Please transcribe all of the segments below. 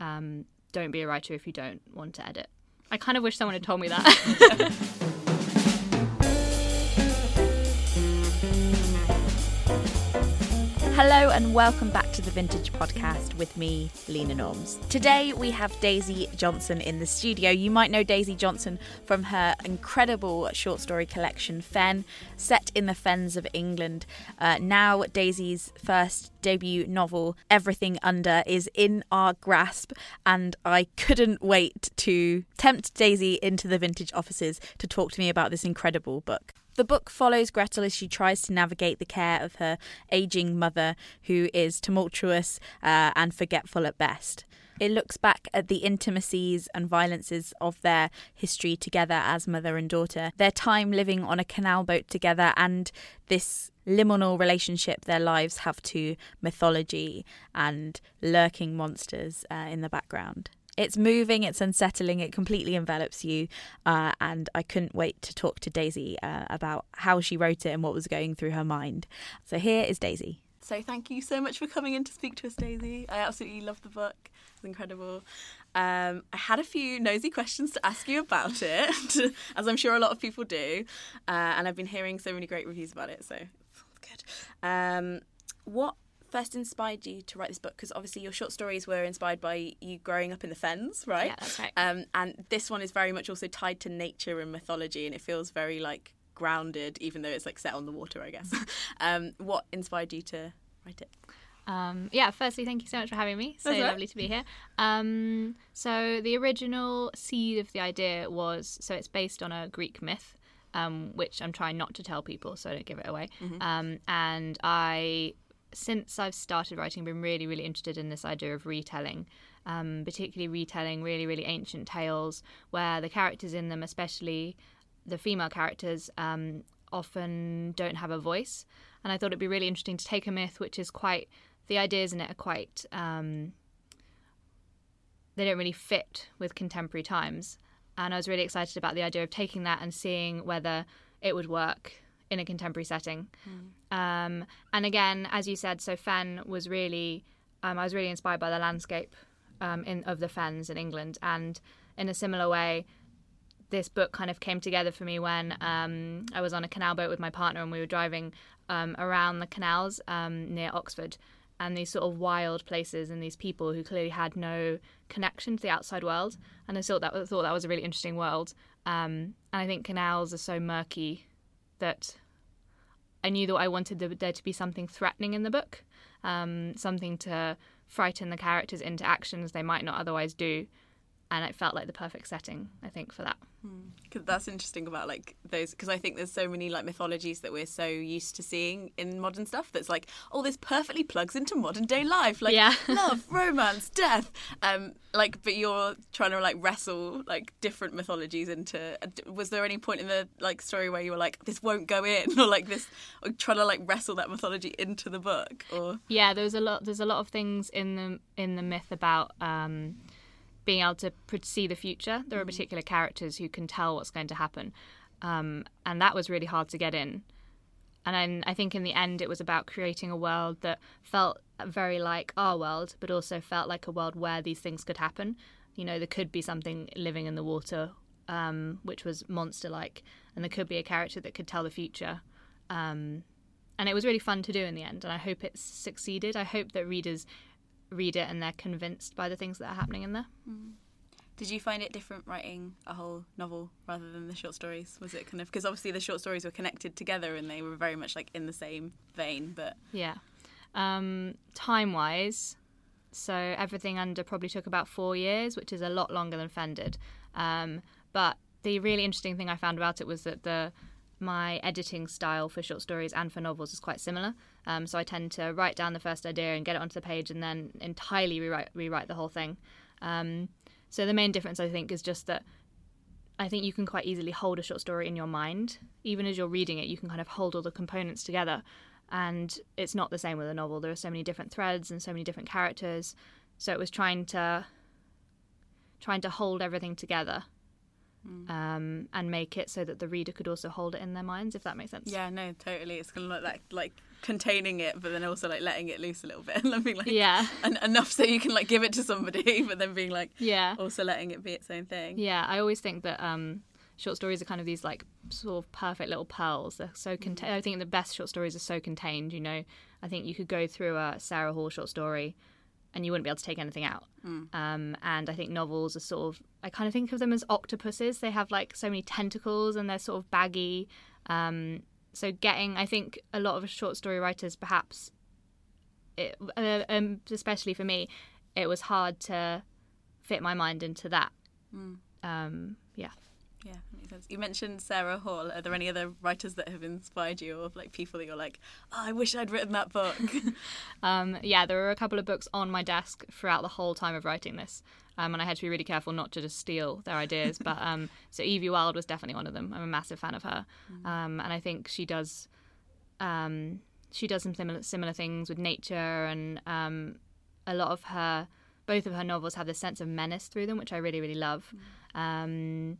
um, don't be a writer if you don't want to edit. I kind of wish someone had told me that. Hello and welcome back to the Vintage Podcast with me, Leena Norms. Today we have Daisy Johnson in the studio. You might know Daisy Johnson from her incredible short story collection, Fen, set in the fens of England. Uh, now, Daisy's first debut novel, Everything Under, is in our grasp, and I couldn't wait to tempt Daisy into the vintage offices to talk to me about this incredible book. The book follows Gretel as she tries to navigate the care of her aging mother, who is tumultuous uh, and forgetful at best. It looks back at the intimacies and violences of their history together as mother and daughter, their time living on a canal boat together, and this liminal relationship their lives have to mythology and lurking monsters uh, in the background. It's moving, it's unsettling, it completely envelops you. Uh, and I couldn't wait to talk to Daisy uh, about how she wrote it and what was going through her mind. So here is Daisy. So thank you so much for coming in to speak to us, Daisy. I absolutely love the book. It's incredible. Um, I had a few nosy questions to ask you about it, as I'm sure a lot of people do, uh, and I've been hearing so many great reviews about it. So good. Um, what first inspired you to write this book? Because obviously your short stories were inspired by you growing up in the fens, right? Yeah, that's right. Um, and this one is very much also tied to nature and mythology, and it feels very like grounded, even though it's like set on the water, I guess. um, what inspired you to write it? Um, yeah, firstly, thank you so much for having me. So right. lovely to be here. Um, so, the original seed of the idea was so it's based on a Greek myth, um, which I'm trying not to tell people so I don't give it away. Um, and I, since I've started writing, I've been really, really interested in this idea of retelling. Um, particularly retelling really, really ancient tales where the characters in them, especially the female characters, um, often don't have a voice. And I thought it'd be really interesting to take a myth which is quite the ideas in it are quite um, they don't really fit with contemporary times and i was really excited about the idea of taking that and seeing whether it would work in a contemporary setting um, and again as you said so fen was really um, i was really inspired by the landscape um, in, of the fens in england and in a similar way this book kind of came together for me when um, I was on a canal boat with my partner and we were driving um, around the canals um, near Oxford and these sort of wild places and these people who clearly had no connection to the outside world. And I thought that thought that was a really interesting world. Um, and I think canals are so murky that I knew that I wanted there to be something threatening in the book, um, something to frighten the characters into actions they might not otherwise do. And it felt like the perfect setting, I think, for that. Because that's interesting about like those. Because I think there's so many like mythologies that we're so used to seeing in modern stuff. That's like, oh, this perfectly plugs into modern day life. Like Yeah. love, romance, death. Um, like, but you're trying to like wrestle like different mythologies into. uh, Was there any point in the like story where you were like, this won't go in, or like this, or trying to like wrestle that mythology into the book, or Yeah, there was a lot. There's a lot of things in the in the myth about um, being able to see the future. There are particular characters who can tell what's going to happen, um, and that was really hard to get in. And then I think in the end, it was about creating a world that felt very like our world, but also felt like a world where these things could happen. You know, there could be something living in the water, um, which was monster-like, and there could be a character that could tell the future. Um, and it was really fun to do in the end and i hope it's succeeded i hope that readers read it and they're convinced by the things that are happening in there. Did you find it different writing a whole novel rather than the short stories? Was it kind of because obviously the short stories were connected together and they were very much like in the same vein, but yeah. Um, time wise so everything under probably took about four years which is a lot longer than Fen did. Um, but the really interesting thing i found about it was that the my editing style for short stories and for novels is quite similar um, so i tend to write down the first idea and get it onto the page and then entirely rewrite, rewrite the whole thing um, so the main difference i think is just that I think you can quite easily hold a short story in your mind. Even as you're reading it, you can kind of hold all the components together. And it's not the same with a novel. There are so many different threads and so many different characters. So it was trying to trying to hold everything together um, and make it so that the reader could also hold it in their minds, if that makes sense. yeah, no, totally. It's kind of like that, like containing it, but then also like letting it loose a little bit and being like Yeah. en- enough so you can like give it to somebody, but then being like Yeah. also letting it be its own thing. Yeah, I always think that um, short stories are kind of these like sort of perfect little pearls. They're so contained. I think the best short stories are so contained. You know, I think you could go through a Sarah Hall short story, and you wouldn't be able to take anything out. Um, and I think novels are sort of. I kind of think of them as octopuses. They have like so many tentacles, and they're sort of baggy. Um, so getting, I think a lot of short story writers perhaps, it, uh, um, especially for me, it was hard to fit my mind into that. Um, yeah. Yeah, that makes sense. You mentioned Sarah Hall. Are there any other writers that have inspired you, or like people that you're like, oh, I wish I'd written that book? Um, yeah, there were a couple of books on my desk throughout the whole time of writing this, um, and I had to be really careful not to just steal their ideas. but um, so Evie Wyld was definitely one of them. I'm a massive fan of her, um, and I think she does um, she does some similar similar things with nature, and um, a lot of her both of her novels have this sense of menace through them, which I really really love. Um,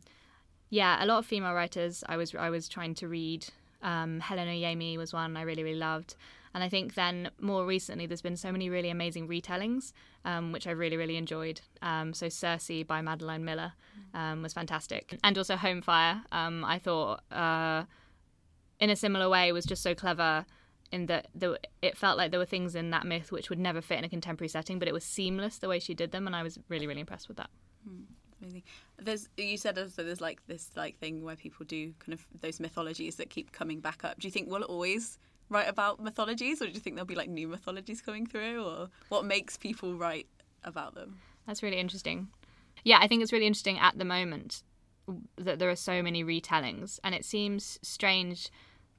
yeah, a lot of female writers. I was I was trying to read. Um, Helen Oyeyemi was one I really really loved, and I think then more recently there's been so many really amazing retellings, um, which I really really enjoyed. Um, so Circe by Madeline Miller um, was fantastic, and also Home Fire. Um, I thought uh, in a similar way was just so clever in that there, it felt like there were things in that myth which would never fit in a contemporary setting, but it was seamless the way she did them, and I was really really impressed with that. Amazing. There's you said also there's like this like thing where people do kind of those mythologies that keep coming back up. Do you think we'll always write about mythologies, or do you think there'll be like new mythologies coming through, or what makes people write about them? That's really interesting. Yeah, I think it's really interesting at the moment that there are so many retellings, and it seems strange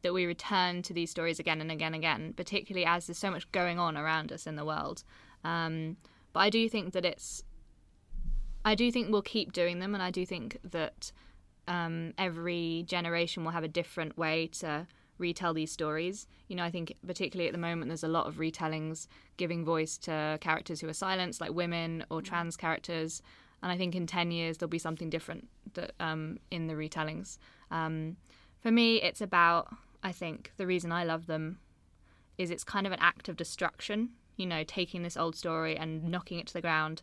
that we return to these stories again and again and again, particularly as there's so much going on around us in the world. Um, but I do think that it's, I do think we'll keep doing them, and I do think that um, every generation will have a different way to retell these stories. You know, I think particularly at the moment there's a lot of retellings giving voice to characters who are silenced, like women or trans characters. And I think in 10 years there'll be something different that, um, in the retellings. Um, for me, it's about, I think, the reason I love them is it's kind of an act of destruction, you know, taking this old story and knocking it to the ground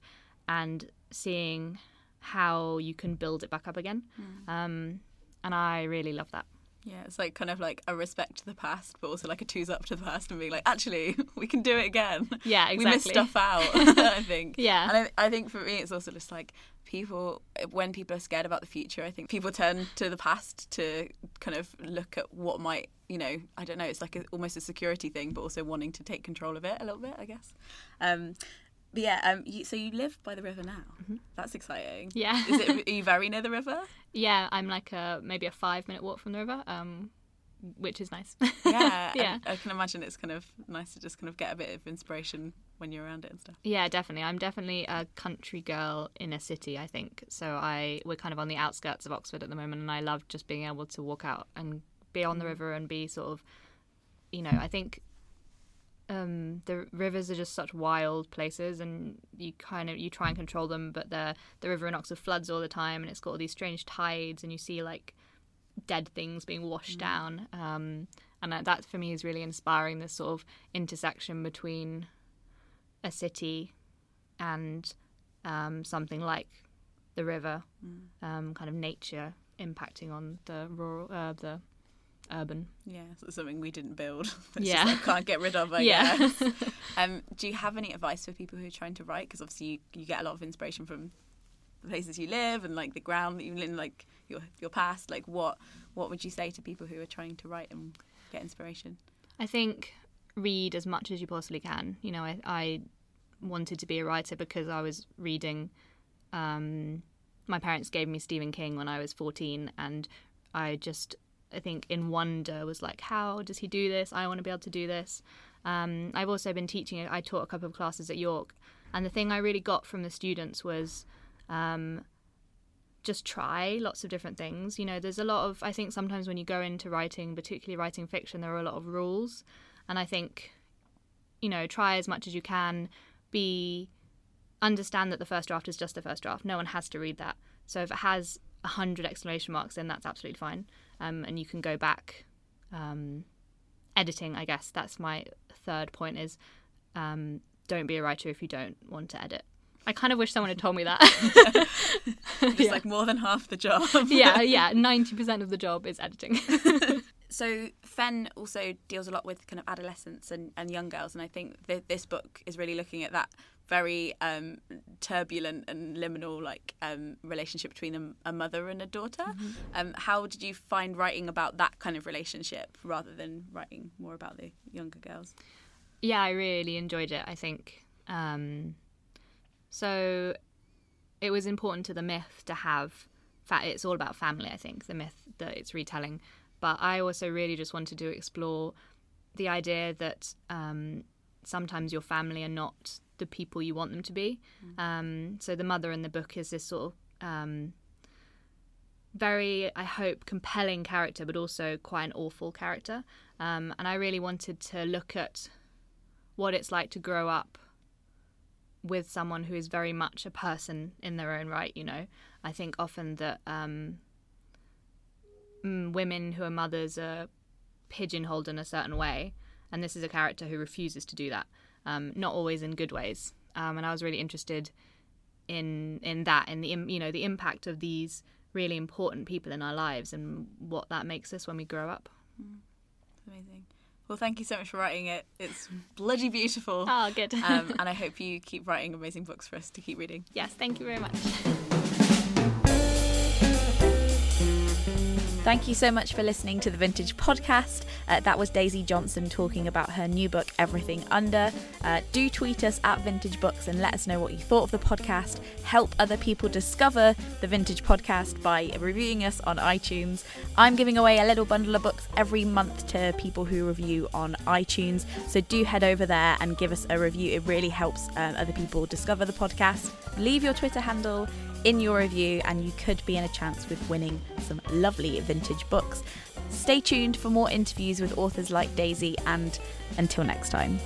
and seeing how you can build it back up again. Um, and I really love that. Yeah, it's like kind of like a respect to the past, but also like a twos up to the past and being like, actually, we can do it again. Yeah, We missed stuff out, I think. Yeah. And I, I think for me, it's also just like people, when people are scared about the future, I think people turn to the past to kind of look at what might, you know, I don't know, it's like a, almost a security thing, but also wanting to take control of it a little bit, I guess. Um, but yeah, um, you, so you live by the river now. That's exciting. Yeah. Is it, are you very near the river? Yeah, I'm like a maybe a five minute walk from the river, um, which is nice. Yeah. yeah, and I can imagine it's kind of nice to just kind of get a bit of inspiration when you're around it and stuff. yeah, definitely. I'm definitely a country girl in a city. I think so. I we're kind of on the outskirts of Oxford at the moment, and I love just being able to walk out and be on the river and be sort of, you know, I think. Um, the rivers are just such wild places, and you kind of you try and control them, but the the river in Oxford floods all the time, and it's got all these strange tides, and you see like dead things being washed down. Um, and that, that for me is really inspiring. This sort of intersection between a city and um, something like the river, um, kind of nature impacting on the rural, uh, the urban. Yeah, so it's something we didn't build. Yeah. like can't get rid of. I Yeah. guess. um, do you have any advice for people who are trying to write? Because obviously you, you get a lot of inspiration from the places you live and like the ground that you live in, like your your past. Like what what would you say to people who are trying to write and get inspiration? I think read as much as you possibly can. You know, I, I wanted to be a writer because I was reading. Um, my parents gave me Stephen King when I was 14, and I just, I think, in wonder was like, how does he do this? I want to be able to do this. Um, I've also been teaching, I taught a couple of classes at York, and the thing I really got from the students was um, just try lots of different things. You know, there's a lot of, I think sometimes when you go into writing, particularly writing fiction, there are a lot of rules. And I think, you know, try as much as you can, be, understand that the first draft is just the first draft. No one has to read that. So if it has a hundred exclamation marks, then that's absolutely fine. Um, and you can go back um, editing, I guess that's my third point is um, don't be a writer if you don't want to edit. I kind of wish someone had told me that. It's Yeah. like more than half the job. yeah, yeah, ninety percent of the job is editing. So Fen also deals a lot with kind of adolescents and, and young girls, and I think th- this book is really looking at that very um, turbulent and liminal like um, relationship between a, a mother and a daughter. Um, how did you find writing about that kind of relationship rather than writing more about the younger girls? yeah, I really enjoyed it. I think um, so. It was important to the myth to have. Fa- it's all about family. I think the myth that it's retelling, but I also really just wanted to explore the idea that um, sometimes your family are not the people you want them to be. Um, so the mother in the book is this sort of um, very, I hope, compelling character, but also quite an awful character. Um, and I really wanted to look at what it's like to grow up with someone who is very much a person in their own right. You know, I think often that um, mm, women who are mothers are pigeonholed in a certain way, and this is a character who refuses to do that. Um, not always in good ways. Um, and I was really interested in in that, in the you know the impact of these really important people in our lives and what that makes us when we grow up. Amazing. Well, thank you so much for writing it. It's bloody beautiful. Oh, good. um, and I hope you keep writing amazing books for us to keep reading. yes, thank you very much. Thank you so much for listening to the Vintage Podcast. Uh, that was Daisy Johnson talking about her new book, Everything Under. Uh, do tweet us at Vintage Books and let us know what you thought of the podcast. Help other people discover the Vintage Podcast by reviewing us on iTunes. I'm giving away a little bundle of books every month to people who review on iTunes. So do head over there and give us a review. It really helps um, other people discover the podcast. Leave your Twitter handle in your review, and you could be in a chance with winning some lovely vintage books. Stay tuned for more interviews with authors like Daisy, and until next time.